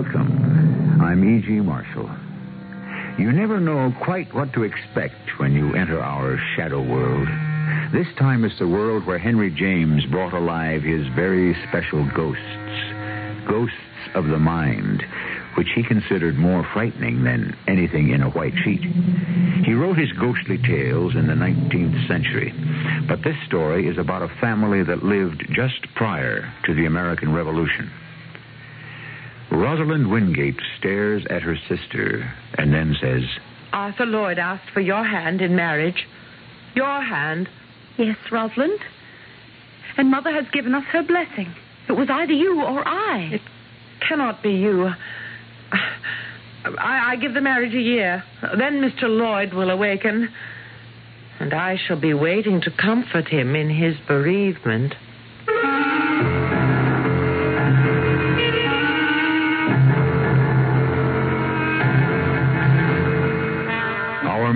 Welcome. I'm E.G. Marshall. You never know quite what to expect when you enter our shadow world. This time it's the world where Henry James brought alive his very special ghosts. Ghosts of the mind, which he considered more frightening than anything in a white sheet. He wrote his ghostly tales in the 19th century, but this story is about a family that lived just prior to the American Revolution. Rosalind Wingate stares at her sister and then says, Arthur Lloyd asked for your hand in marriage. Your hand. Yes, Rosalind. And Mother has given us her blessing. It was either you or I. It cannot be you. I, I give the marriage a year. Then Mr. Lloyd will awaken, and I shall be waiting to comfort him in his bereavement.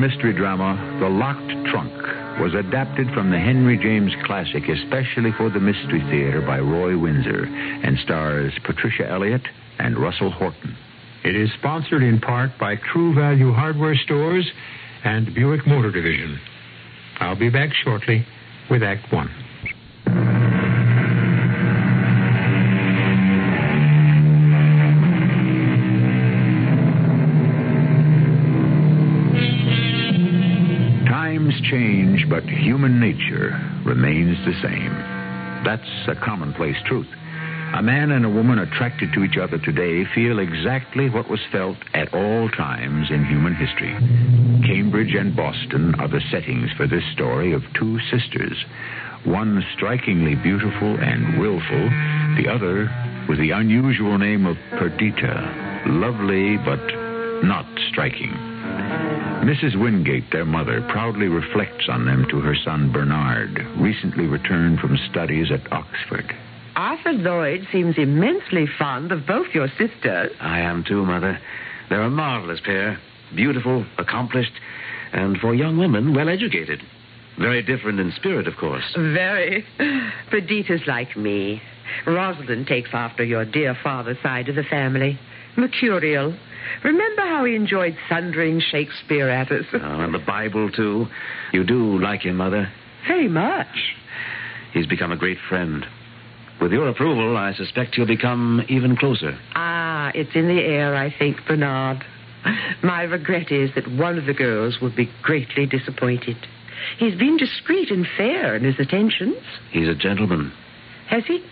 Mystery drama, The Locked Trunk, was adapted from the Henry James classic especially for the Mystery Theater by Roy Windsor and stars Patricia Elliott and Russell Horton. It is sponsored in part by True Value Hardware Stores and Buick Motor Division. I'll be back shortly with Act One. Change, but human nature remains the same. That's a commonplace truth. A man and a woman attracted to each other today feel exactly what was felt at all times in human history. Cambridge and Boston are the settings for this story of two sisters. One strikingly beautiful and willful, the other with the unusual name of Perdita. Lovely, but not striking. Mrs. Wingate, their mother, proudly reflects on them to her son Bernard, recently returned from studies at Oxford. Arthur Lloyd seems immensely fond of both your sisters. I am too, Mother. They're a marvelous pair. Beautiful, accomplished, and for young women, well educated. Very different in spirit, of course. Very. Perdita's like me. Rosalind takes after your dear father's side of the family. Mercurial. Remember how he enjoyed sundering Shakespeare at us? Oh, and the Bible, too. You do like him, Mother. Very much. He's become a great friend. With your approval, I suspect he'll become even closer. Ah, it's in the air, I think, Bernard. My regret is that one of the girls will be greatly disappointed. He's been discreet and fair in his attentions. He's a gentleman. Has he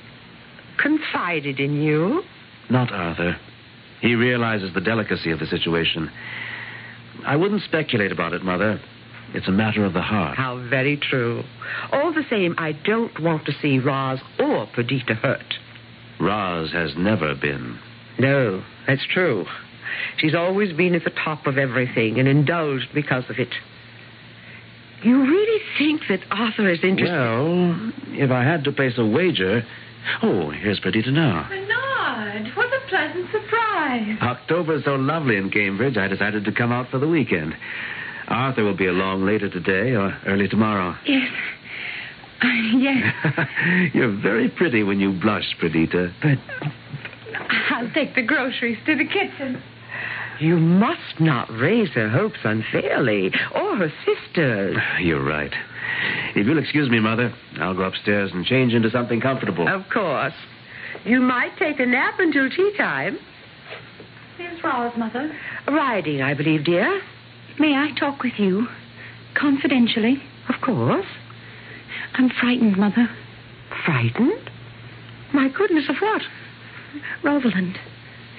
confided in you? Not Arthur. He realizes the delicacy of the situation. I wouldn't speculate about it, Mother. It's a matter of the heart. How very true. All the same, I don't want to see Roz or Perdita hurt. Roz has never been. No, that's true. She's always been at the top of everything and indulged because of it. You really think that Arthur is interested? Well, if I had to place a wager. Oh, here's Perdita now. Bernard, what a pleasant surprise. October's so lovely in Cambridge, I decided to come out for the weekend. Arthur will be along later today or early tomorrow. Yes. Uh, yes. You're very pretty when you blush, Perdita. But I'll take the groceries to the kitchen. you must not raise her hopes unfairly, or her sisters. You're right. If you'll excuse me, Mother, I'll go upstairs and change into something comfortable. Of course. You might take a nap until tea time. Here's Roz, Mother. Riding, I believe, dear. May I talk with you? Confidentially? Of course. I'm frightened, Mother. Frightened? My goodness, of what? Rosalind.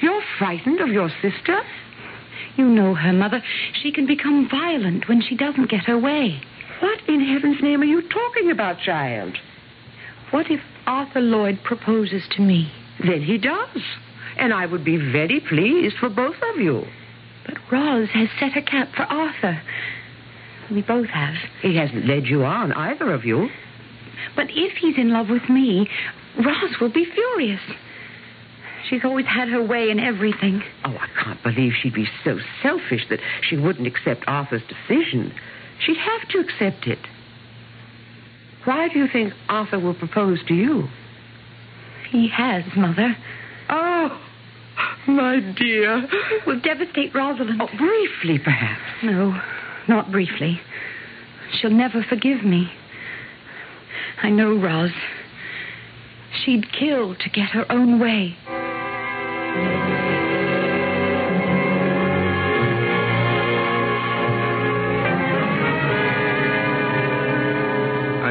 You're frightened of your sister? You know her, Mother. She can become violent when she doesn't get her way. What in heaven's name are you talking about, child? What if Arthur Lloyd proposes to me? Then he does. And I would be very pleased for both of you. But Roz has set her cap for Arthur. We both have. He hasn't led you on, either of you. But if he's in love with me, Roz will be furious. She's always had her way in everything. Oh, I can't believe she'd be so selfish that she wouldn't accept Arthur's decision. She'd have to accept it. Why do you think Arthur will propose to you? He has, Mother. Oh, my dear. Will devastate Rosalind. Oh, briefly, perhaps. No, not briefly. She'll never forgive me. I know Roz. She'd kill to get her own way.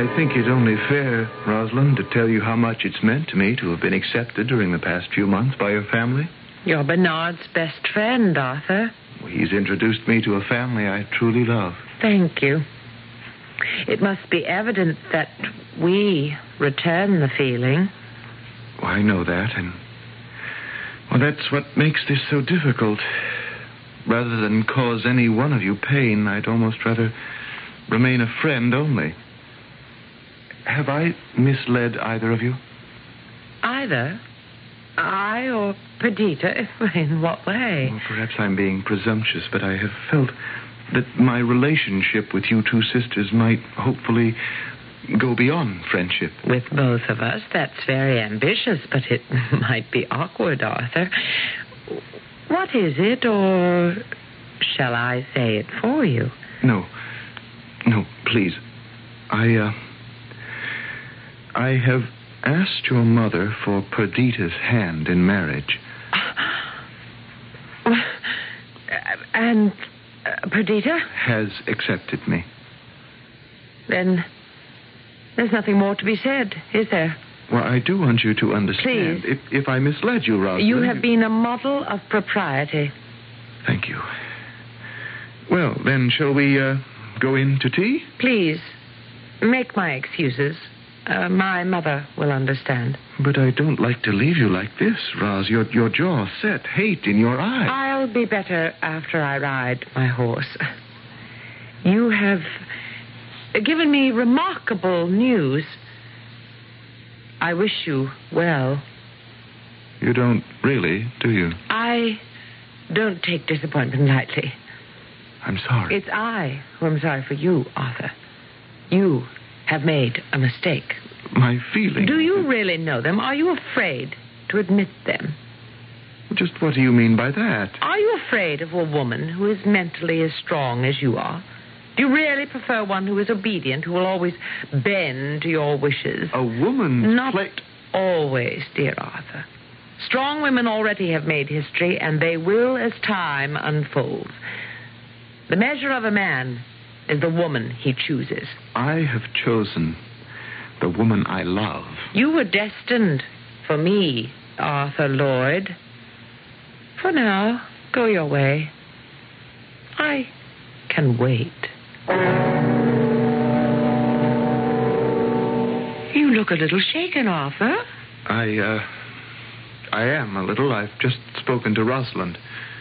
I think it only fair, Rosalind, to tell you how much it's meant to me to have been accepted during the past few months by your family. You're Bernard's best friend, Arthur. He's introduced me to a family I truly love. Thank you. It must be evident that we return the feeling. Well, I know that, and well, that's what makes this so difficult. Rather than cause any one of you pain, I'd almost rather remain a friend only. Have I misled either of you? Either I or Perdita. In what way? Well, perhaps I'm being presumptuous, but I have felt that my relationship with you two sisters might hopefully go beyond friendship. With both of us, that's very ambitious, but it might be awkward, Arthur. What is it, or shall I say it for you? No. No, please. I, uh. I have asked your mother for Perdita's hand in marriage. And uh, Perdita? Has accepted me. Then there's nothing more to be said, is there? Well, I do want you to understand. Please. If, if I misled you, Rosalind. You have been a model of propriety. Thank you. Well, then, shall we uh, go in to tea? Please, make my excuses. Uh, my mother will understand. But I don't like to leave you like this, Roz. Your, your jaw set, hate in your eye. I'll be better after I ride my horse. You have given me remarkable news. I wish you well. You don't really, do you? I don't take disappointment lightly. I'm sorry. It's I who am sorry for you, Arthur. You have made a mistake. My feelings. Do you really know them? Are you afraid to admit them? Just what do you mean by that? Are you afraid of a woman who is mentally as strong as you are? Do you really prefer one who is obedient, who will always bend to your wishes? A woman? Not plate. always, dear Arthur. Strong women already have made history, and they will as time unfolds. The measure of a man is the woman he chooses. I have chosen the woman I love. You were destined for me, Arthur Lloyd. For now, go your way. I can wait. You look a little shaken, Arthur. I, uh. I am a little. I've just spoken to Rosalind.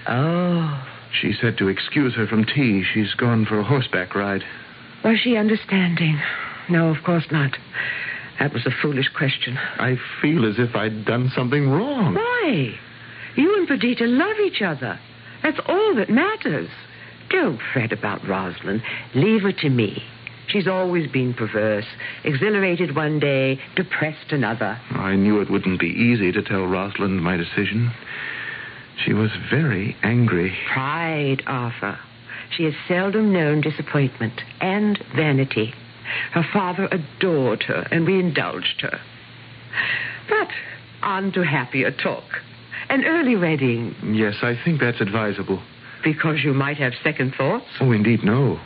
Oh. She said to excuse her from tea. She's gone for a horseback ride. Was she understanding? No, of course not. That was a foolish question. I feel as if I'd done something wrong. Why? You and Perdita love each other. That's all that matters. Don't fret about Rosalind. Leave her to me. She's always been perverse. Exhilarated one day, depressed another. I knew it wouldn't be easy to tell Rosalind my decision. She was very angry. Pride, Arthur. She has seldom known disappointment and vanity. Her father adored her, and we indulged her. But on to happier talk. An early wedding, Yes, I think that's advisable. because you might have second thoughts. Oh, indeed, no.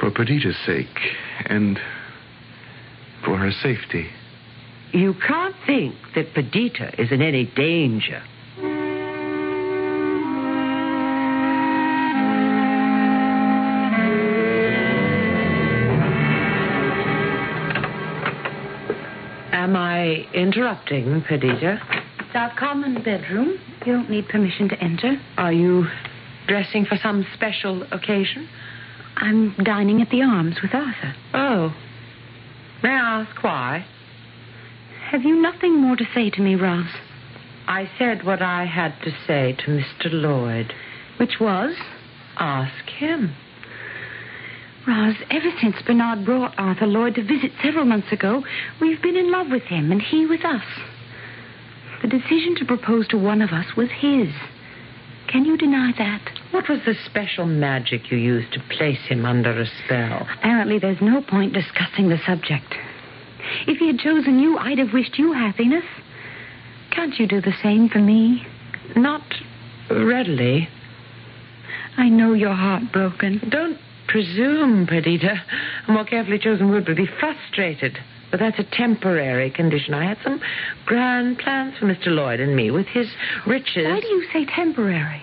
For Perdita's sake, and for her safety. You can't think that Perdita is in any danger. Interrupting, Perdita? It's our common bedroom. You don't need permission to enter. Are you dressing for some special occasion? I'm dining at the Arms with Arthur. Oh. May I ask why? Have you nothing more to say to me, Roz? I said what I had to say to Mr. Lloyd. Which was? Ask him. Roz, ever since Bernard brought Arthur Lloyd to visit several months ago, we've been in love with him and he with us. The decision to propose to one of us was his. Can you deny that? What was the special magic you used to place him under a spell? Apparently, there's no point discussing the subject. If he had chosen you, I'd have wished you happiness. Can't you do the same for me? Not readily. I know you're heartbroken. Don't presume, Perdita. A more carefully chosen word would be frustrated. But that's a temporary condition. I had some grand plans for Mr. Lloyd and me with his riches. Why do you say temporary?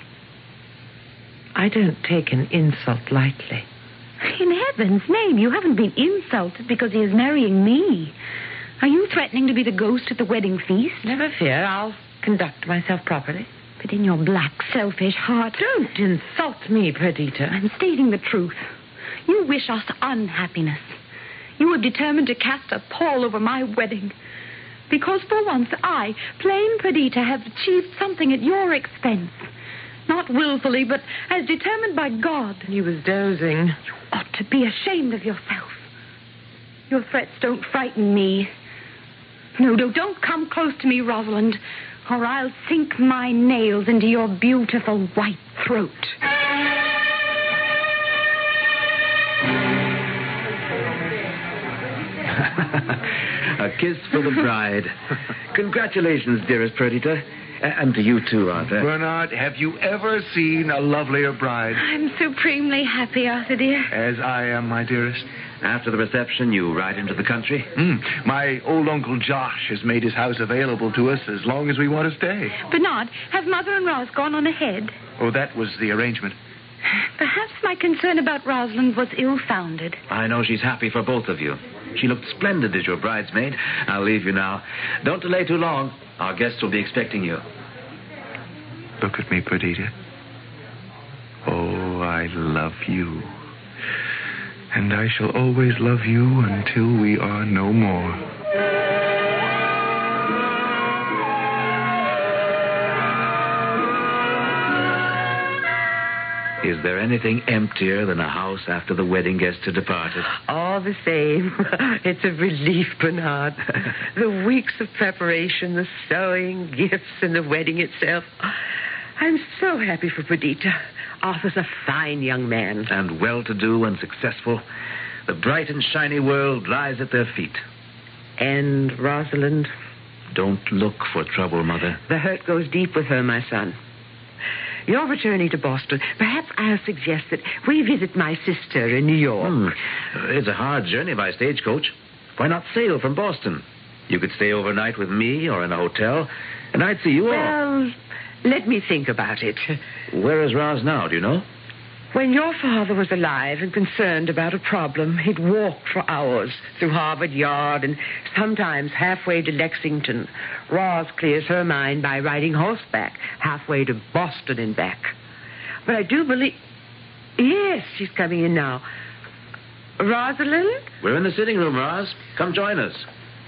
I don't take an insult lightly. In heaven's name, you haven't been insulted because he is marrying me. Are you threatening to be the ghost at the wedding feast? Never fear, I'll conduct myself properly. But in your black, selfish heart. Don't insult me, Perdita. I'm stating the truth. You wish us unhappiness. You have determined to cast a pall over my wedding. Because for once I, plain Perdita, have achieved something at your expense. Not willfully, but as determined by God. He was dozing. You ought to be ashamed of yourself. Your threats don't frighten me. No, no, don't come close to me, Rosalind, or I'll sink my nails into your beautiful white throat. A kiss for the bride. Congratulations, dearest Perdita. A- And to you, too, Arthur. Bernard, have you ever seen a lovelier bride? I'm supremely happy, Arthur, dear. As I am, my dearest. After the reception, you ride into the country? Mm, my old Uncle Josh has made his house available to us as long as we want to stay. Bernard, have Mother and Roz gone on ahead? Oh, that was the arrangement. Perhaps my concern about Rosalind was ill-founded. I know she's happy for both of you. She looked splendid as your bridesmaid. I'll leave you now. Don't delay too long. Our guests will be expecting you. Look at me, Perdita. Oh, I love you. And I shall always love you until we are no more. Is there anything emptier than a house after the wedding guests have departed? All the same, it's a relief, Bernard. the weeks of preparation, the sewing, gifts, and the wedding itself. I'm so happy for Perdita. Arthur's a fine young man. And well to do and successful. The bright and shiny world lies at their feet. And Rosalind, Don't look for trouble, Mother. the hurt goes deep with her, my son. You're returning to Boston. Perhaps I'll suggest that we visit my sister in New York. Hmm. It's a hard journey by stagecoach. Why not sail from Boston? You could stay overnight with me or in a hotel, and I'd see you all. Well, let me think about it. Where is Roz now, do you know? When your father was alive and concerned about a problem, he'd walk for hours through Harvard Yard and sometimes halfway to Lexington. Roz clears her mind by riding horseback halfway to Boston and back. But I do believe. Yes, she's coming in now. Rosalind? We're in the sitting room, Roz. Come join us.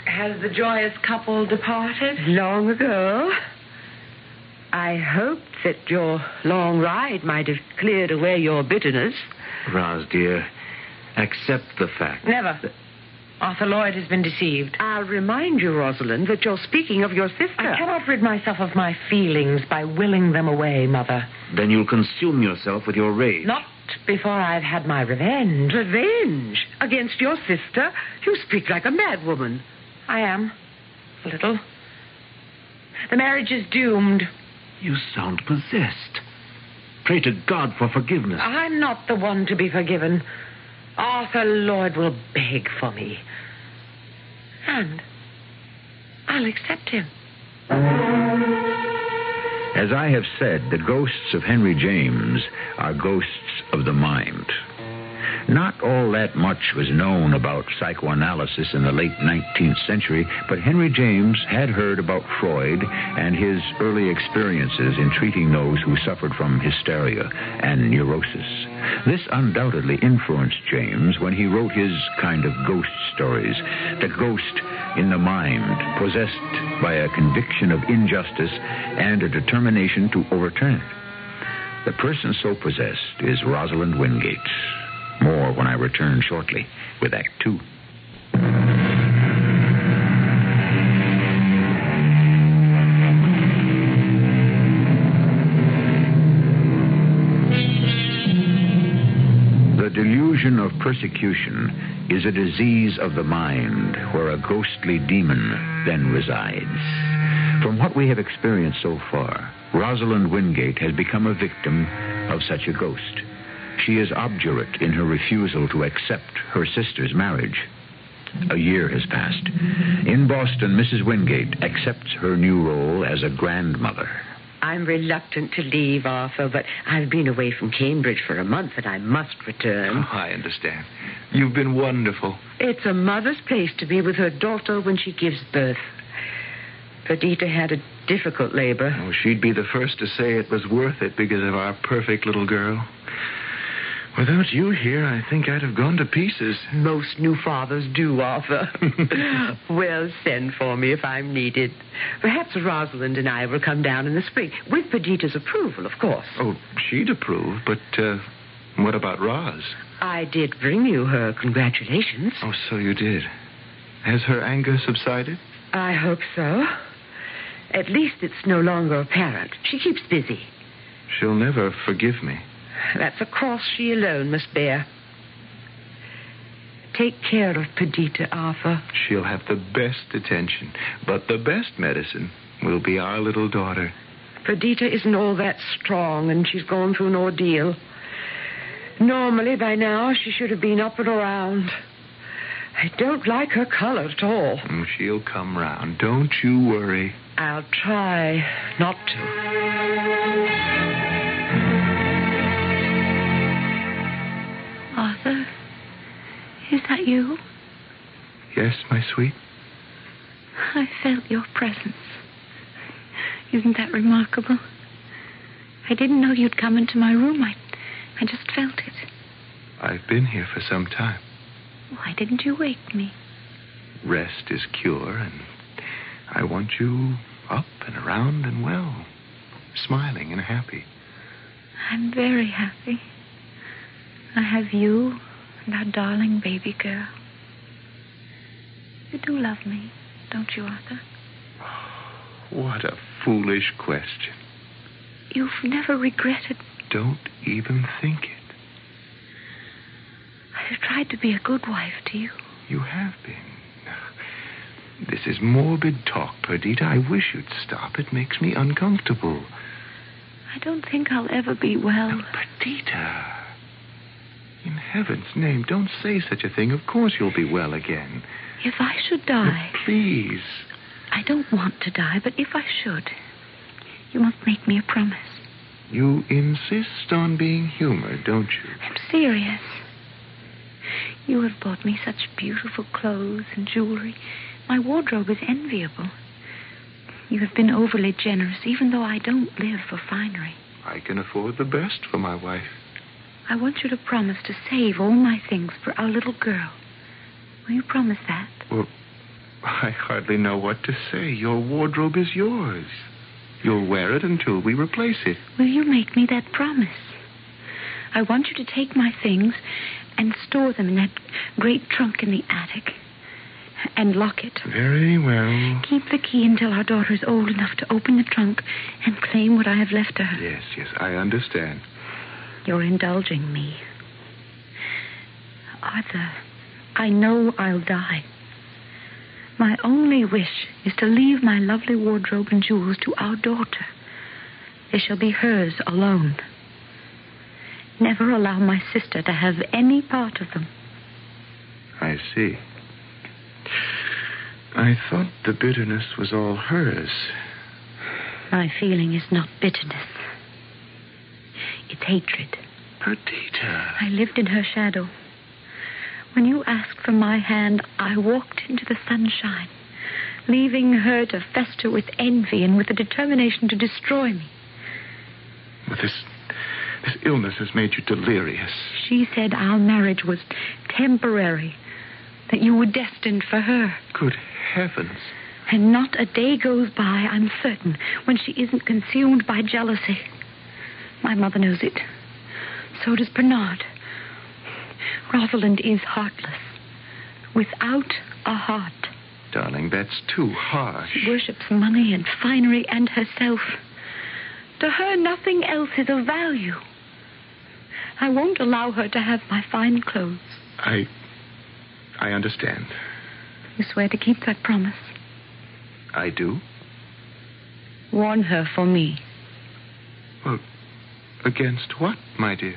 Has the joyous couple departed? Long ago. I hoped that your long ride might have cleared away your bitterness. Roz, dear, accept the fact. Never. Arthur Lloyd has been deceived. I'll remind you, Rosalind, that you're speaking of your sister. I cannot rid myself of my feelings by willing them away, Mother. Then you'll consume yourself with your rage. Not before I've had my revenge. Revenge against your sister? You speak like a madwoman. I am. A little. The marriage is doomed. You sound possessed. Pray to God for forgiveness. I'm not the one to be forgiven. Arthur Lloyd will beg for me. And I'll accept him. As I have said, the ghosts of Henry James are ghosts of the mind. Not all that much was known about psychoanalysis in the late 19th century, but Henry James had heard about Freud and his early experiences in treating those who suffered from hysteria and neurosis. This undoubtedly influenced James when he wrote his kind of ghost stories. The ghost in the mind, possessed by a conviction of injustice and a determination to overturn it. The person so possessed is Rosalind Wingate. More when I return shortly with Act Two. The delusion of persecution is a disease of the mind where a ghostly demon then resides. From what we have experienced so far, Rosalind Wingate has become a victim of such a ghost. She is obdurate in her refusal to accept her sister's marriage. A year has passed. In Boston, Mrs. Wingate accepts her new role as a grandmother. I'm reluctant to leave, Arthur, but I've been away from Cambridge for a month and I must return. Oh, I understand. You've been wonderful. It's a mother's place to be with her daughter when she gives birth. Perdita had a difficult labor. Oh, she'd be the first to say it was worth it because of our perfect little girl. Without you here, I think I'd have gone to pieces. Most new fathers do, Arthur. well, send for me if I'm needed. Perhaps Rosalind and I will come down in the spring, with Perdita's approval, of course. Oh, she'd approve, but uh, what about Roz? I did bring you her congratulations. Oh, so you did. Has her anger subsided? I hope so. At least it's no longer apparent. She keeps busy. She'll never forgive me. That's a cross she alone must bear. Take care of Perdita, Arthur. She'll have the best attention, but the best medicine will be our little daughter. Perdita isn't all that strong, and she's gone through an ordeal. Normally, by now, she should have been up and around. I don't like her color at all. Oh, she'll come round. Don't you worry. I'll try not to. Is that you? Yes, my sweet? I felt your presence. Isn't that remarkable? I didn't know you'd come into my room. I, I just felt it. I've been here for some time. Why didn't you wake me? Rest is cure, and I want you up and around and well, smiling and happy. I'm very happy. I have you and our darling baby girl. You do love me, don't you, Arthur? What a foolish question. You've never regretted. Don't even think it. I've tried to be a good wife to you. You have been. This is morbid talk, Perdita. I wish you'd stop. It makes me uncomfortable. I don't think I'll ever be well. Now, Perdita. In heaven's name, don't say such a thing. Of course you'll be well again. If I should die. Now, please. I don't want to die, but if I should, you must make me a promise. You insist on being humored, don't you? I'm serious. You have bought me such beautiful clothes and jewelry. My wardrobe is enviable. You have been overly generous, even though I don't live for finery. I can afford the best for my wife. I want you to promise to save all my things for our little girl. Will you promise that? Well, I hardly know what to say. Your wardrobe is yours. You'll wear it until we replace it. Will you make me that promise? I want you to take my things and store them in that great trunk in the attic and lock it. Very well. Keep the key until our daughter is old enough to open the trunk and claim what I have left to her. Yes, yes, I understand. You're indulging me. Arthur, I know I'll die. My only wish is to leave my lovely wardrobe and jewels to our daughter. They shall be hers alone. Never allow my sister to have any part of them. I see. I thought the bitterness was all hers. My feeling is not bitterness. It's hatred. Perdita. I lived in her shadow. When you asked for my hand, I walked into the sunshine, leaving her to fester with envy and with the determination to destroy me. But this, this illness has made you delirious. She said our marriage was temporary, that you were destined for her. Good heavens. And not a day goes by, I'm certain, when she isn't consumed by jealousy. My mother knows it. So does Bernard. Rosalind is heartless. Without a heart. Darling, that's too harsh. She worships money and finery and herself. To her, nothing else is of value. I won't allow her to have my fine clothes. I. I understand. You swear to keep that promise. I do? Warn her for me. Well, against what, my dear?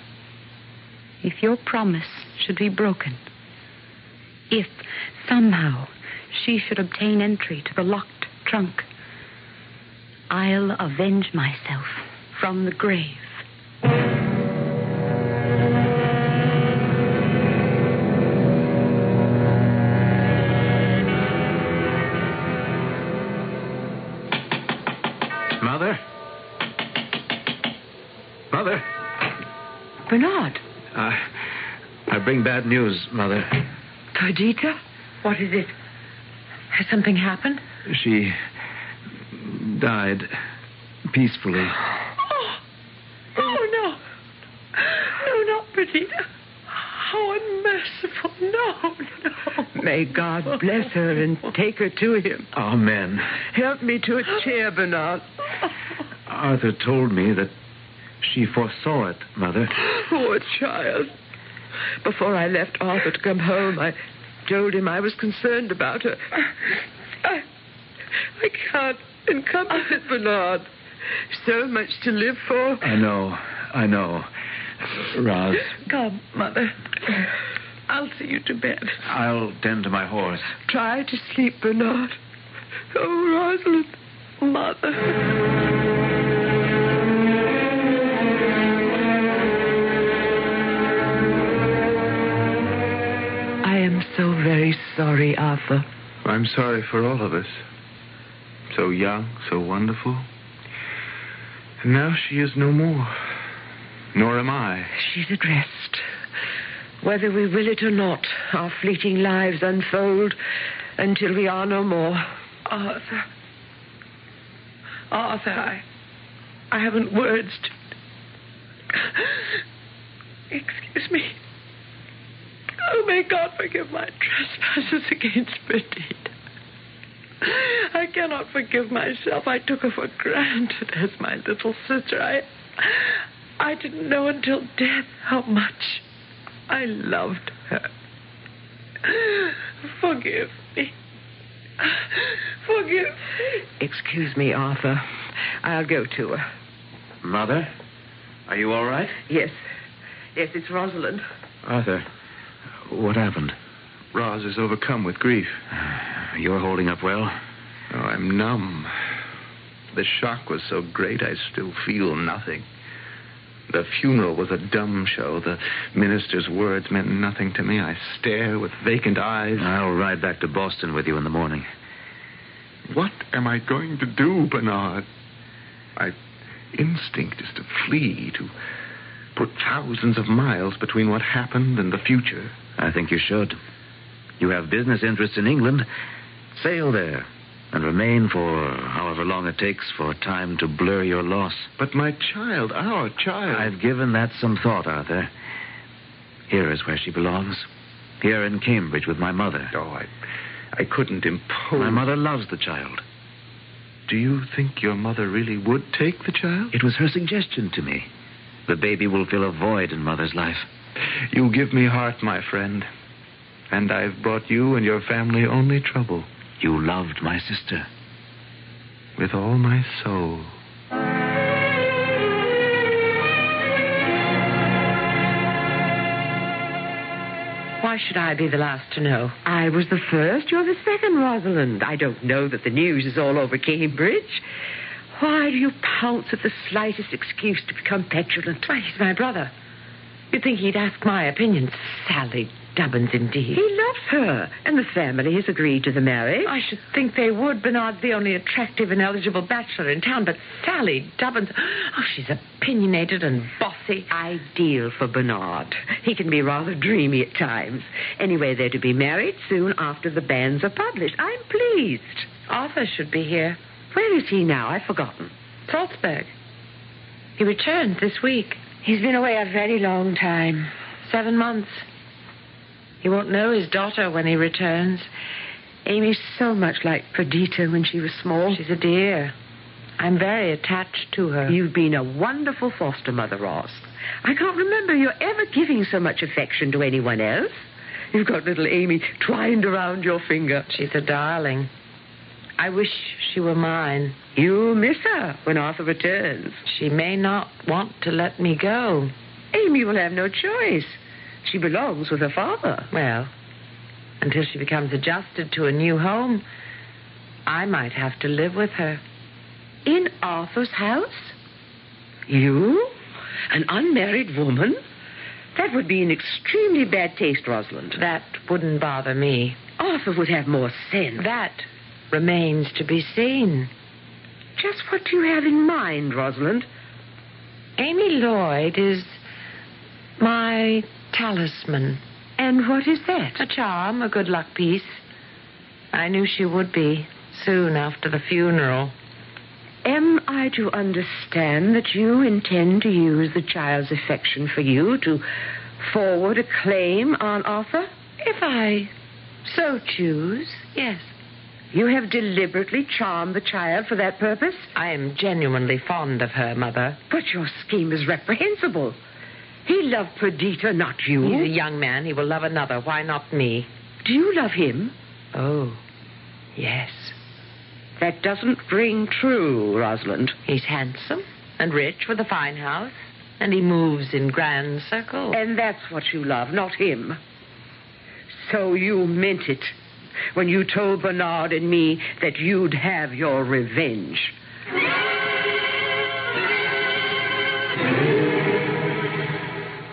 If your promise should be broken, if somehow she should obtain entry to the locked trunk, I'll avenge myself from the grave. Bring bad news, Mother. Perdita? What is it? Has something happened? She died peacefully. Oh, oh no. No, not Perdita. How unmerciful. No, no. May God bless her and take her to him. Amen. Help me to a chair, Bernard. Arthur told me that she foresaw it, Mother. Poor child. Before I left Arthur to come home, I told him I was concerned about her. I, I can't encompass it, Bernard. So much to live for. I know. I know. Roz, Come, Mother. I'll see you to bed. I'll tend to my horse. Try to sleep, Bernard. Oh, Rosalind. Mother. Very sorry, Arthur. I'm sorry for all of us. So young, so wonderful. And now she is no more. Nor am I. She's at rest. Whether we will it or not, our fleeting lives unfold until we are no more. Arthur. Arthur, I, I haven't words to. Excuse me. Oh, may God forgive my trespasses against Perdita. I cannot forgive myself. I took her for granted as my little sister. I, I didn't know until death how much I loved her. Forgive me. Forgive me. Excuse me, Arthur. I'll go to her. Mother, are you all right? Yes. Yes, it's Rosalind. Arthur, what happened? Roz is overcome with grief. You're holding up well? Oh, I'm numb. The shock was so great, I still feel nothing. The funeral was a dumb show. The minister's words meant nothing to me. I stare with vacant eyes. I'll ride back to Boston with you in the morning. What am I going to do, Bernard? My instinct is to flee, to put thousands of miles between what happened and the future. I think you should. You have business interests in England. Sail there and remain for however long it takes for time to blur your loss. But my child, our child. I've given that some thought, Arthur. Here is where she belongs. Here in Cambridge with my mother. Oh, I, I couldn't impose. My mother loves the child. Do you think your mother really would take the child? It was her suggestion to me. The baby will fill a void in mother's life. You give me heart, my friend. And I've brought you and your family only trouble. You loved my sister. With all my soul. Why should I be the last to know? I was the first. You're the second, Rosalind. I don't know that the news is all over Cambridge. Why do you pounce at the slightest excuse to become petulant? Why, he's my brother. You'd think he'd ask my opinion. Sally Dubbins, indeed. He loves her, and the family has agreed to the marriage. I should think they would. Bernard's the only attractive and eligible bachelor in town, but Sally Dubbins, oh, she's opinionated and bossy. Ideal for Bernard. He can be rather dreamy at times. Anyway, they're to be married soon after the banns are published. I'm pleased. Arthur should be here. Where is he now? I've forgotten. Salzburg. He returned this week. He's been away a very long time. Seven months. He won't know his daughter when he returns. Amy's so much like Perdita when she was small. She's a dear. I'm very attached to her. You've been a wonderful foster mother, Roz. I can't remember you ever giving so much affection to anyone else. You've got little Amy twined around your finger. She's a darling. I wish she were mine. You'll miss her when Arthur returns. She may not want to let me go. Amy will have no choice. She belongs with her father. Well, until she becomes adjusted to a new home, I might have to live with her. In Arthur's house? You? An unmarried woman? That would be in extremely bad taste, Rosalind. That wouldn't bother me. Arthur would have more sense. That remains to be seen. Just what do you have in mind, Rosalind? Amy Lloyd is my talisman. And what is that? A charm, a good luck piece. I knew she would be soon after the funeral. Am I to understand that you intend to use the child's affection for you to forward a claim on Arthur? If I so choose, yes. You have deliberately charmed the child for that purpose? I am genuinely fond of her, Mother. But your scheme is reprehensible. He loved Perdita, not you. He's a young man. He will love another. Why not me? Do you love him? Oh, yes. That doesn't ring true, Rosalind. He's handsome and rich with a fine house, and he moves in grand circles. And that's what you love, not him. So you meant it when you told Bernard and me that you'd have your revenge.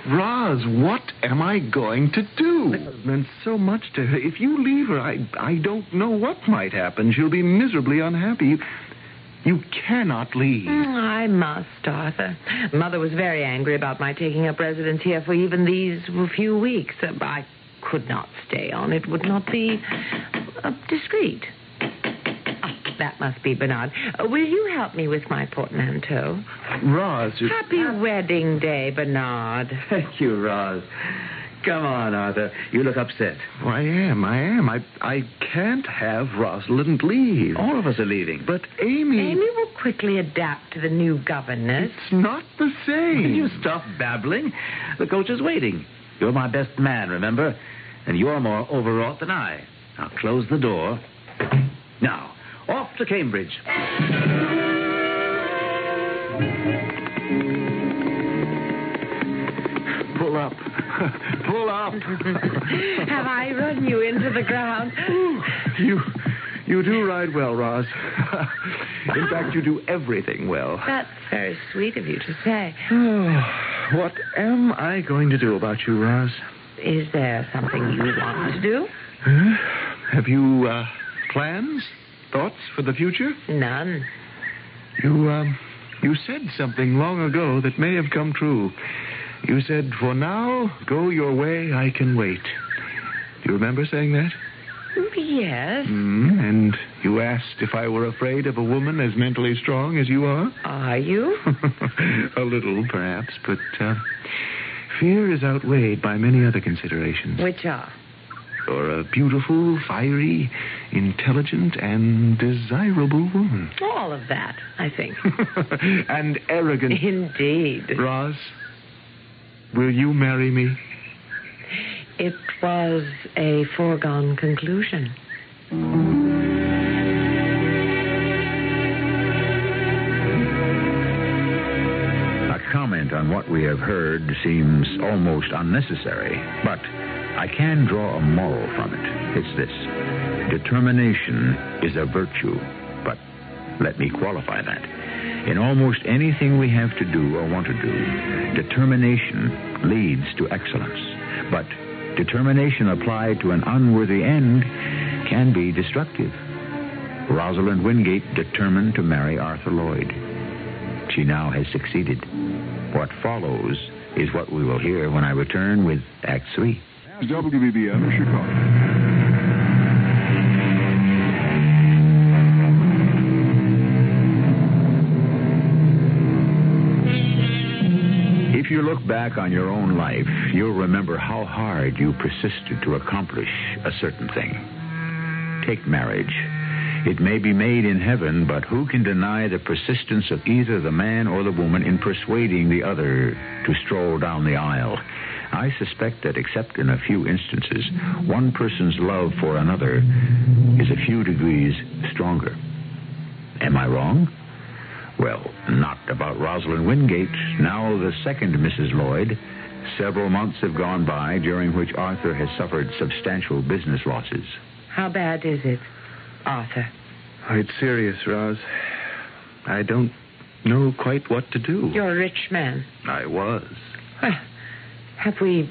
Roz, what am I going to do? It meant so much to her. If you leave her, I, I don't know what might happen. She'll be miserably unhappy. You cannot leave. Mm, I must, Arthur. Mother was very angry about my taking up residence here for even these few weeks. Uh, I could not stay on. It would not be uh, discreet. Ah, that must be Bernard. Uh, will you help me with my portmanteau? Roz, you... Happy wedding day, Bernard. Thank you, Roz. Come on, Arthur. You look upset. Oh, I am, I am. I, I can't have Rosalind leave. All of us are leaving. But Amy... Amy will quickly adapt to the new governess. It's not the same. Will you stop babbling? The coach is waiting. You're my best man, remember? And you're more overwrought than I. Now, close the door. Now, off to Cambridge. Pull up. Pull up. Have I run you into the ground? you, you do ride well, Roz. In fact, you do everything well. That's very sweet of you to say. Oh, what am I going to do about you, Roz? Is there something you want to do? Huh? Have you uh, plans, thoughts for the future? None. You, um, you said something long ago that may have come true. You said, "For now, go your way. I can wait." Do you remember saying that? Yes. Mm, and you asked if I were afraid of a woman as mentally strong as you are? Are you? a little, perhaps, but uh, fear is outweighed by many other considerations. Which are? You're a beautiful, fiery, intelligent, and desirable woman. All of that, I think. and arrogant. Indeed. Roz, will you marry me? It was a foregone conclusion. What we have heard seems almost unnecessary, but I can draw a moral from it. It's this determination is a virtue, but let me qualify that. In almost anything we have to do or want to do, determination leads to excellence. But determination applied to an unworthy end can be destructive. Rosalind Wingate determined to marry Arthur Lloyd. She now has succeeded. What follows is what we will hear when I return with Act Three. WBBM Chicago. If you look back on your own life, you'll remember how hard you persisted to accomplish a certain thing. Take marriage. It may be made in heaven, but who can deny the persistence of either the man or the woman in persuading the other to stroll down the aisle? I suspect that, except in a few instances, one person's love for another is a few degrees stronger. Am I wrong? Well, not about Rosalind Wingate, now the second Mrs. Lloyd. Several months have gone by during which Arthur has suffered substantial business losses. How bad is it, Arthur? It's serious, Roz. I don't know quite what to do. You're a rich man. I was. Well, have we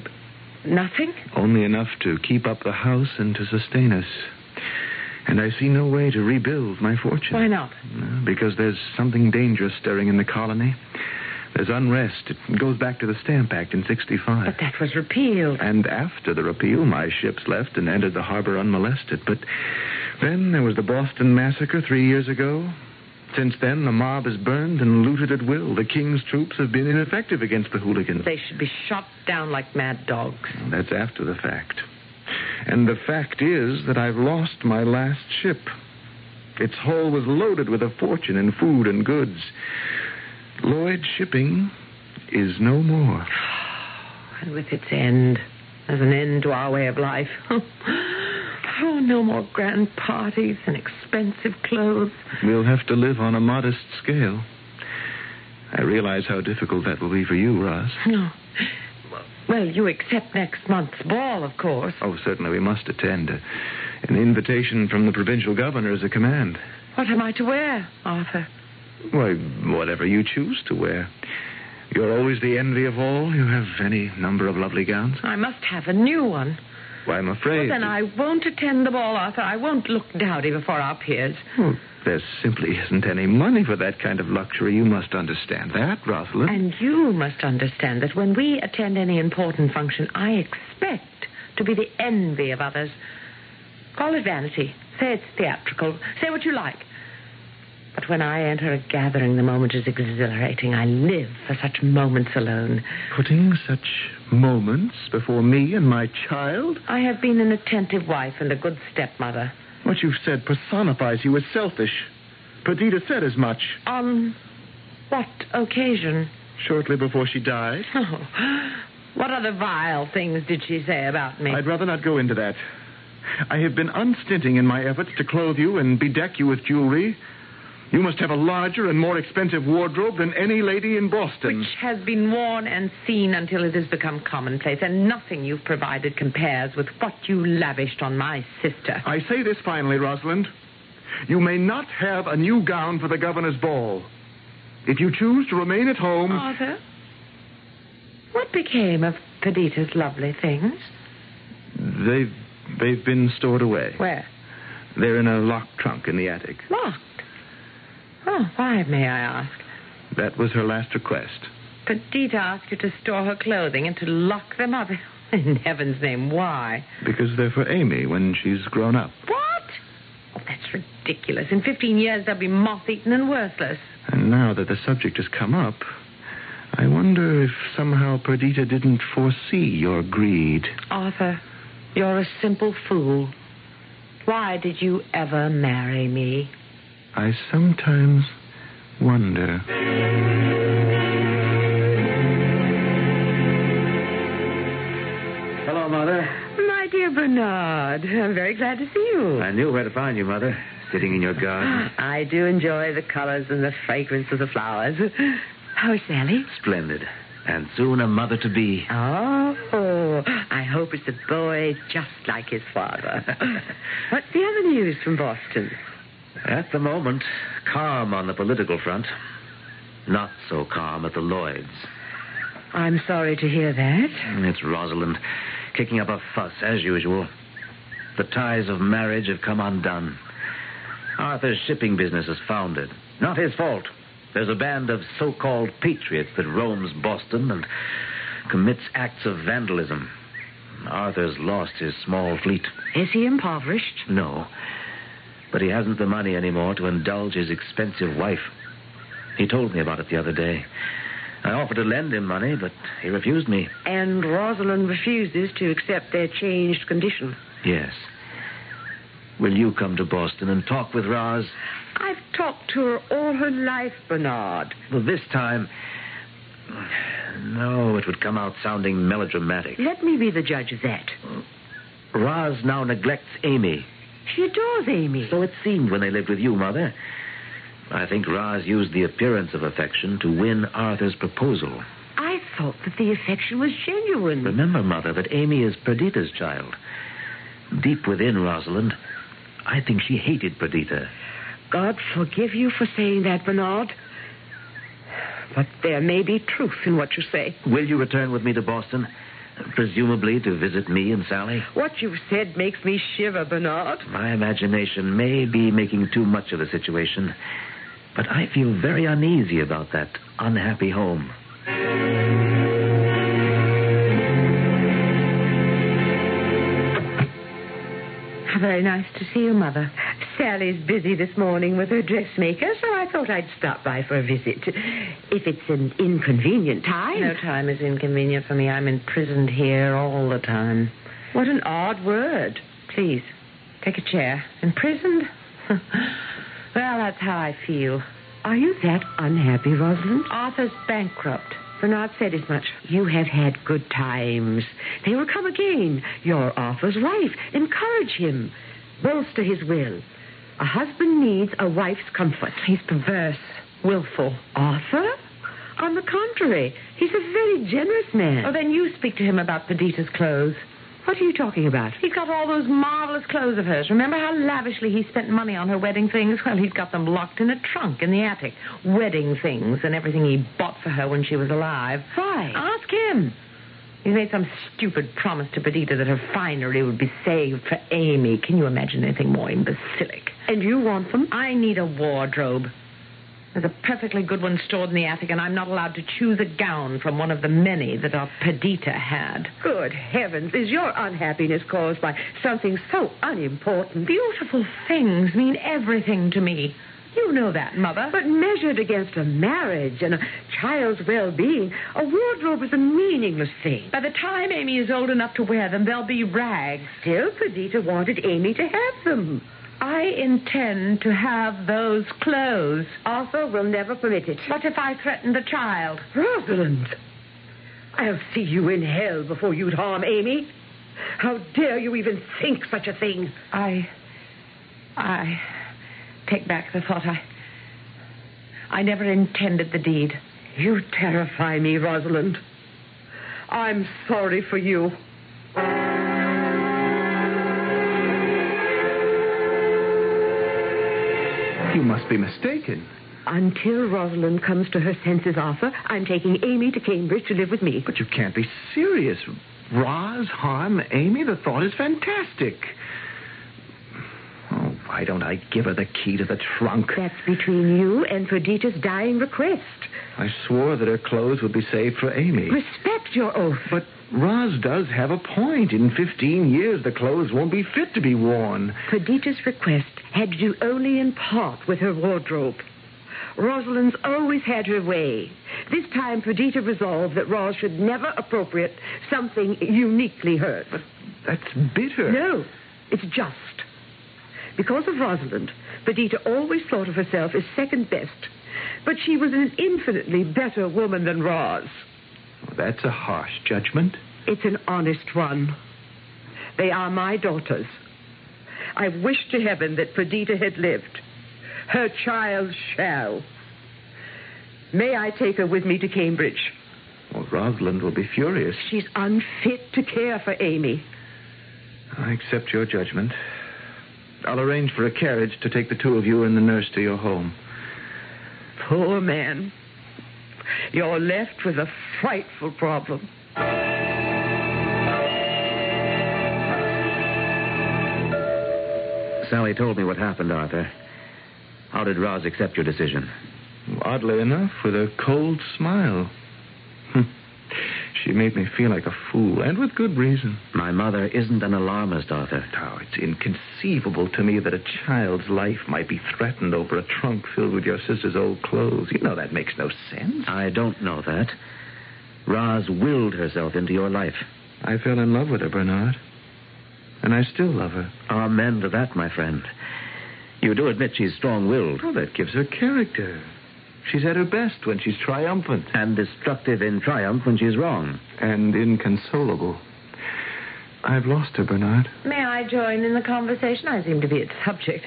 nothing? Only enough to keep up the house and to sustain us. And I see no way to rebuild my fortune. Why not? Because there's something dangerous stirring in the colony. There's unrest. It goes back to the Stamp Act in 65. But that was repealed. And after the repeal, my ships left and entered the harbor unmolested. But then there was the Boston Massacre three years ago. Since then, the mob has burned and looted at will. The king's troops have been ineffective against the hooligans. They should be shot down like mad dogs. That's after the fact. And the fact is that I've lost my last ship. Its hull was loaded with a fortune in food and goods. Lloyd Shipping is no more. And with its end, there's an end to our way of life. Oh, no more grand parties and expensive clothes. We'll have to live on a modest scale. I realize how difficult that will be for you, Roz. No. Well, you accept next month's ball, of course. Oh, certainly we must attend. An invitation from the provincial governor is a command. What am I to wear, Arthur? Why, whatever you choose to wear. You're always the envy of all. You have any number of lovely gowns. I must have a new one. Well, I'm afraid. Well, then I won't attend the ball, Arthur. I won't look dowdy before our peers. Well, there simply isn't any money for that kind of luxury. You must understand that, Rosalind. And you must understand that when we attend any important function, I expect to be the envy of others. Call it vanity. Say it's theatrical. Say what you like. But when I enter a gathering, the moment is exhilarating. I live for such moments alone. Putting such moments before me and my child? I have been an attentive wife and a good stepmother. What you've said personifies you as selfish. Perdita said as much. On what occasion? Shortly before she died. Oh, what other vile things did she say about me? I'd rather not go into that. I have been unstinting in my efforts to clothe you and bedeck you with jewelry. You must have a larger and more expensive wardrobe than any lady in Boston. Which has been worn and seen until it has become commonplace, and nothing you've provided compares with what you lavished on my sister. I say this finally, Rosalind. You may not have a new gown for the governor's ball. If you choose to remain at home. Arthur, what became of Perdita's lovely things? They've they've been stored away. Where? They're in a locked trunk in the attic. Locked. Ah, oh, why, may I ask? That was her last request. Perdita asked you to store her clothing and to lock them up. In heaven's name, why? Because they're for Amy when she's grown up. What? Oh, that's ridiculous. In 15 years, they'll be moth eaten and worthless. And now that the subject has come up, I wonder if somehow Perdita didn't foresee your greed. Arthur, you're a simple fool. Why did you ever marry me? I sometimes wonder. Hello, Mother. My dear Bernard, I'm very glad to see you. I knew where to find you, Mother. Sitting in your garden. Ah, I do enjoy the colors and the fragrance of the flowers. How is Sally? Splendid. And soon a mother to be. Oh, I hope it's a boy just like his father. What's the other news from Boston? At the moment, calm on the political front. Not so calm at the Lloyds. I'm sorry to hear that. It's Rosalind kicking up a fuss, as usual. The ties of marriage have come undone. Arthur's shipping business is founded. Not his fault. There's a band of so called patriots that roams Boston and commits acts of vandalism. Arthur's lost his small fleet. Is he impoverished? No. But he hasn't the money anymore to indulge his expensive wife. He told me about it the other day. I offered to lend him money, but he refused me. And Rosalind refuses to accept their changed condition. Yes. Will you come to Boston and talk with Roz? I've talked to her all her life, Bernard. Well, this time. No, it would come out sounding melodramatic. Let me be the judge of that. Roz now neglects Amy. She adores Amy. So it seemed when they lived with you, Mother. I think Roz used the appearance of affection to win Arthur's proposal. I thought that the affection was genuine. Remember, Mother, that Amy is Perdita's child. Deep within Rosalind, I think she hated Perdita. God forgive you for saying that, Bernard. But there may be truth in what you say. Will you return with me to Boston? Presumably to visit me and Sally? What you've said makes me shiver, Bernard. My imagination may be making too much of the situation, but I feel very uneasy about that unhappy home. Very nice to see you, Mother. Sally's busy this morning with her dressmaker, so I thought I'd stop by for a visit. If it's an inconvenient time. No time is inconvenient for me. I'm imprisoned here all the time. What an odd word. Please, take a chair. Imprisoned? well, that's how I feel. Are you that unhappy, Rosalind? Arthur's bankrupt. Bernard said as much. You have had good times. They will come again. You're Arthur's wife. Encourage him. Bolster his will. A husband needs a wife's comfort. He's perverse, willful. Arthur? On the contrary, he's a very generous man. Oh, then you speak to him about Perdita's clothes. What are you talking about? He's got all those marvelous clothes of hers. Remember how lavishly he spent money on her wedding things? Well, he's got them locked in a trunk in the attic. Wedding things and everything he bought for her when she was alive. Why? Ask him. He's made some stupid promise to Perdita that her finery would be saved for Amy. Can you imagine anything more imbecilic? And you want them? I need a wardrobe. There's a perfectly good one stored in the attic, and I'm not allowed to choose a gown from one of the many that our Perdita had. Good heavens, is your unhappiness caused by something so unimportant? Beautiful things mean everything to me. You know that, Mother. But measured against a marriage and a child's well-being, a wardrobe is a meaningless thing. By the time Amy is old enough to wear them, they'll be rags. Still, Perdita wanted Amy to have them. I intend to have those clothes. Arthur will never permit it. What if I threaten the child? Rosalind, I'll see you in hell before you'd harm Amy. How dare you even think such a thing? I. I take back the thought. I. I never intended the deed. You terrify me, Rosalind. I'm sorry for you. Must be mistaken. Until Rosalind comes to her senses, Arthur, I'm taking Amy to Cambridge to live with me. But you can't be serious. Roz, harm, Amy, the thought is fantastic. Oh, why don't I give her the key to the trunk? That's between you and Perdita's dying request. I swore that her clothes would be saved for Amy. Respect your oath. But Roz does have a point. In 15 years, the clothes won't be fit to be worn. Perdita's request had to do only in part with her wardrobe. Rosalind's always had her way. This time, Perdita resolved that Roz should never appropriate something uniquely hers. But that's bitter. No, it's just. Because of Rosalind, Perdita always thought of herself as second best. But she was an infinitely better woman than Roz. That's a harsh judgment. It's an honest one. They are my daughters. I wish to heaven that Perdita had lived. Her child shall. May I take her with me to Cambridge? Well, Rosalind will be furious. She's unfit to care for Amy. I accept your judgment. I'll arrange for a carriage to take the two of you and the nurse to your home. Poor man. You're left with a frightful problem. Sally told me what happened, Arthur. How did Roz accept your decision? Oddly enough, with a cold smile. She made me feel like a fool, and with good reason. My mother isn't an alarmist, Arthur. Oh, it's inconceivable to me that a child's life might be threatened over a trunk filled with your sister's old clothes. You know that makes no sense. I don't know that. Roz willed herself into your life. I fell in love with her, Bernard. And I still love her. Amen to that, my friend. You do admit she's strong willed. Oh, that gives her character. She's at her best when she's triumphant. And destructive in triumph when she's wrong. And inconsolable. I've lost her, Bernard. May I join in the conversation? I seem to be its subject.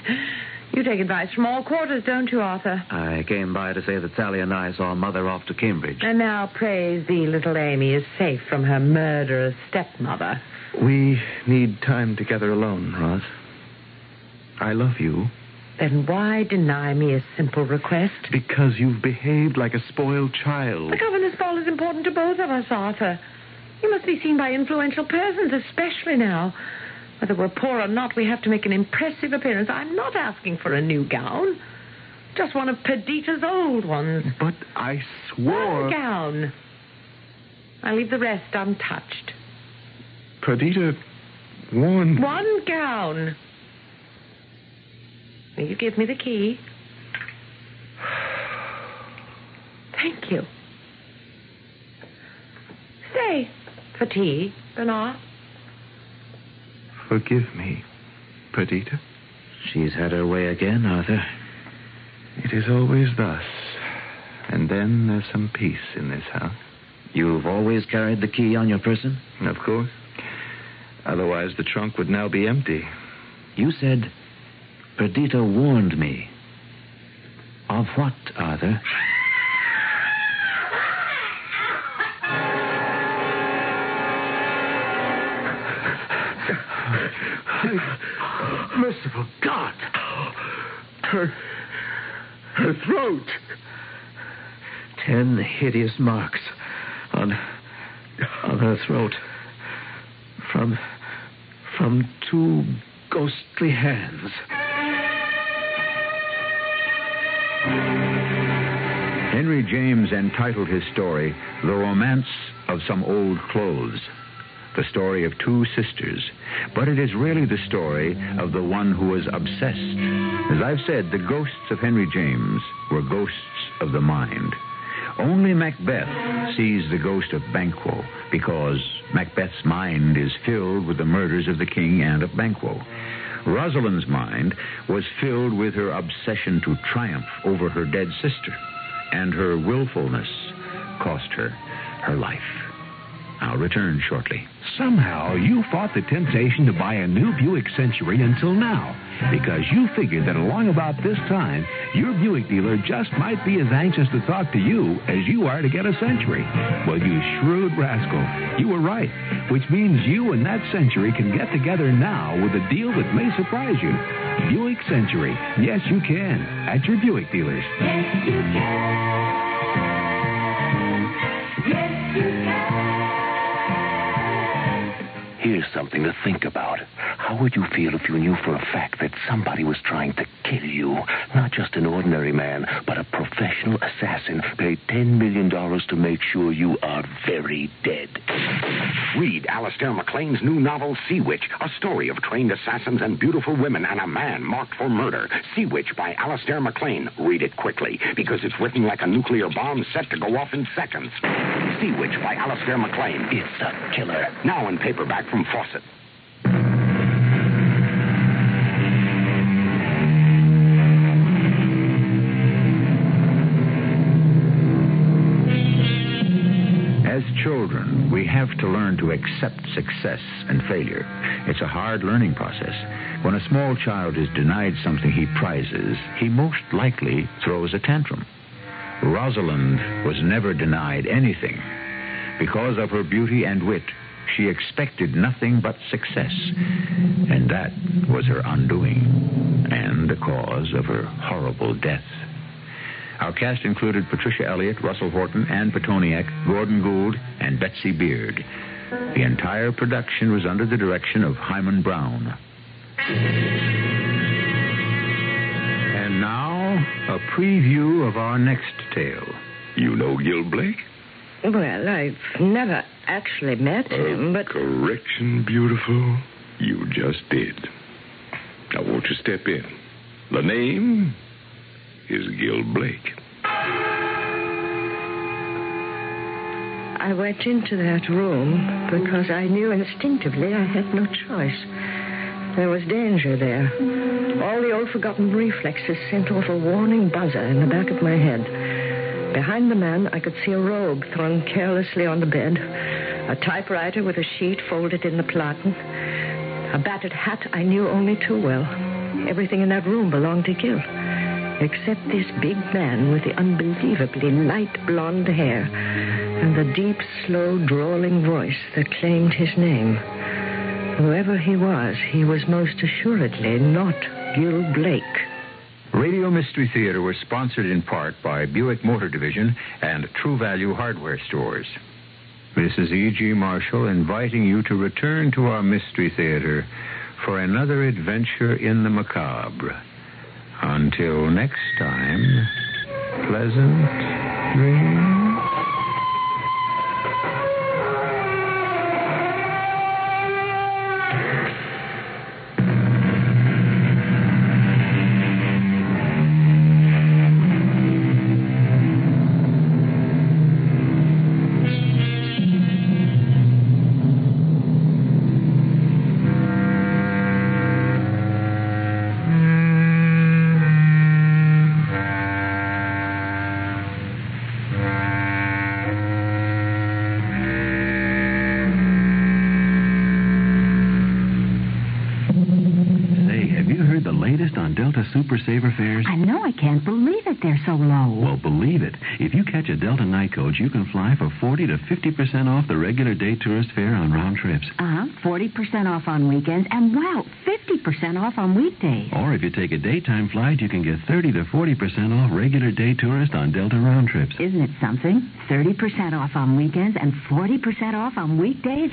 You take advice from all quarters, don't you, Arthur? I came by to say that Sally and I saw Mother off to Cambridge. And now praise thee, little Amy is safe from her murderous stepmother. We need time together alone, Roz. I love you. Then why deny me a simple request? Because you've behaved like a spoiled child. The governess ball is important to both of us, Arthur. You must be seen by influential persons, especially now. Whether we're poor or not, we have to make an impressive appearance. I'm not asking for a new gown. Just one of Perdita's old ones. But I swore. One gown. I leave the rest untouched. Perdita warned. One gown. Will you give me the key? Thank you. Stay for tea, Bernard. Forgive me, Perdita. She's had her way again, Arthur. It is always thus. And then there's some peace in this house. You've always carried the key on your person? Of course. Otherwise, the trunk would now be empty. You said Perdita warned me. Of what, Arthur? Merciful God! Her. her throat. Ten hideous marks on on her throat. From. from two ghostly hands. Henry James entitled his story The Romance of Some Old Clothes. The story of two sisters, but it is really the story of the one who was obsessed. As I've said, the ghosts of Henry James were ghosts of the mind. Only Macbeth sees the ghost of Banquo because Macbeth's mind is filled with the murders of the king and of Banquo. Rosalind's mind was filled with her obsession to triumph over her dead sister, and her willfulness cost her her life. I'll return shortly. Somehow you fought the temptation to buy a new Buick Century until now because you figured that along about this time, your Buick dealer just might be as anxious to talk to you as you are to get a Century. Well, you shrewd rascal, you were right, which means you and that Century can get together now with a deal that may surprise you. Buick Century. Yes, you can. At your Buick dealers. Yes, you can. Something to think about. How would you feel if you knew for a fact that somebody was trying to kill you? Not just an ordinary man, but a professional assassin paid $10 million to make sure you are very dead. Read Alastair MacLean's new novel, Sea Witch, a story of trained assassins and beautiful women and a man marked for murder. Sea Witch by Alastair MacLean. Read it quickly, because it's written like a nuclear bomb set to go off in seconds. Sea Witch by Alastair MacLean. It's a killer. Now in paperback from As children, we have to learn to accept success and failure. It's a hard learning process. When a small child is denied something he prizes, he most likely throws a tantrum. Rosalind was never denied anything. Because of her beauty and wit, she expected nothing but success. And that was her undoing and the cause of her horrible death. Our cast included Patricia Elliott, Russell Horton, Anne Pitoniak, Gordon Gould, and Betsy Beard. The entire production was under the direction of Himan Brown. And now, a preview of our next tale. You know Gil Blake? Well, I've never actually met oh, him, but. Correction, beautiful. You just did. Now, won't you step in? The name is Gil Blake. I went into that room because I knew instinctively I had no choice. There was danger there. All the old forgotten reflexes sent off a warning buzzer in the back of my head. Behind the man, I could see a robe thrown carelessly on the bed, a typewriter with a sheet folded in the platen, a battered hat I knew only too well. Everything in that room belonged to Gil, except this big man with the unbelievably light blonde hair and the deep, slow, drawling voice that claimed his name. Whoever he was, he was most assuredly not Gil Blake. Radio Mystery Theater was sponsored in part by Buick Motor Division and True Value Hardware Stores. This is E.G. Marshall inviting you to return to our Mystery Theater for another adventure in the macabre. Until next time, pleasant dreams. Super Saver fares? I know I can't believe it. They're so low. Well, believe it. If you catch a Delta night coach, you can fly for 40 to 50% off the regular day tourist fare on round trips. Uh huh. 40% off on weekends. And wow, 50 50% off on weekdays. Or if you take a daytime flight, you can get 30 to 40% off regular day tourist on Delta round trips. Isn't it something? 30% off on weekends and 40% off on weekdays.